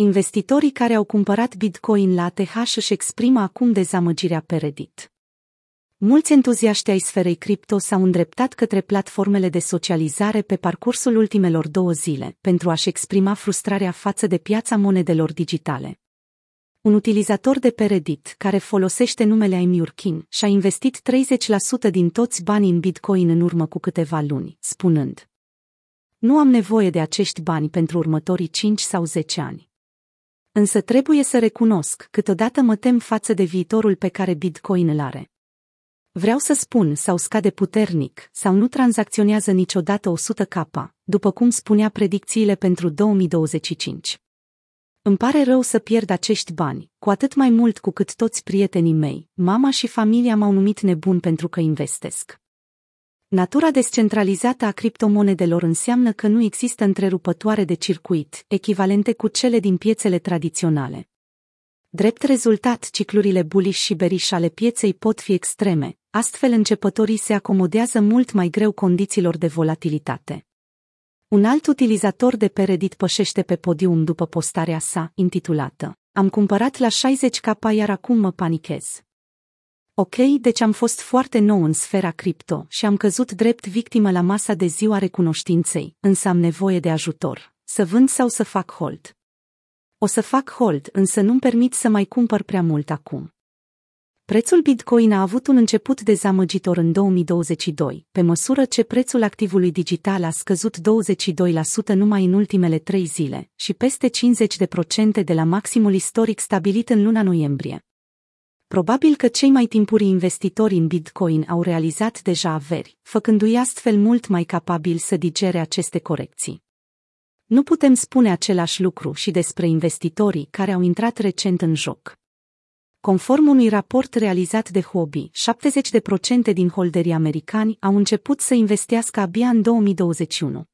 Investitorii care au cumpărat Bitcoin la ATH își exprimă acum dezamăgirea pe Reddit. Mulți entuziaști ai sferei cripto s-au îndreptat către platformele de socializare pe parcursul ultimelor două zile pentru a-și exprima frustrarea față de piața monedelor digitale. Un utilizator de pe Reddit, care folosește numele Aimiurkin, și-a investit 30% din toți banii în Bitcoin în urmă cu câteva luni, spunând Nu am nevoie de acești bani pentru următorii 5 sau 10 ani. Însă trebuie să recunosc, câteodată mă tem față de viitorul pe care Bitcoin îl are. Vreau să spun sau scade puternic, sau nu tranzacționează niciodată 100k, după cum spunea predicțiile pentru 2025. Îmi pare rău să pierd acești bani, cu atât mai mult cu cât toți prietenii mei, mama și familia m-au numit nebun pentru că investesc. Natura descentralizată a criptomonedelor înseamnă că nu există întrerupătoare de circuit, echivalente cu cele din piețele tradiționale. Drept rezultat, ciclurile bullish și berish ale pieței pot fi extreme, astfel începătorii se acomodează mult mai greu condițiilor de volatilitate. Un alt utilizator de pe Reddit pășește pe podium după postarea sa, intitulată Am cumpărat la 60k iar acum mă panichez. Ok, deci am fost foarte nou în sfera cripto și am căzut drept victimă la masa de ziua recunoștinței, însă am nevoie de ajutor. Să vând sau să fac hold? O să fac hold, însă nu-mi permit să mai cumpăr prea mult acum. Prețul Bitcoin a avut un început dezamăgitor în 2022, pe măsură ce prețul activului digital a scăzut 22% numai în ultimele trei zile și peste 50% de la maximul istoric stabilit în luna noiembrie. Probabil că cei mai timpurii investitori în Bitcoin au realizat deja averi, făcându-i astfel mult mai capabili să digere aceste corecții. Nu putem spune același lucru și despre investitorii care au intrat recent în joc. Conform unui raport realizat de Hobby, 70% din holderii americani au început să investească abia în 2021.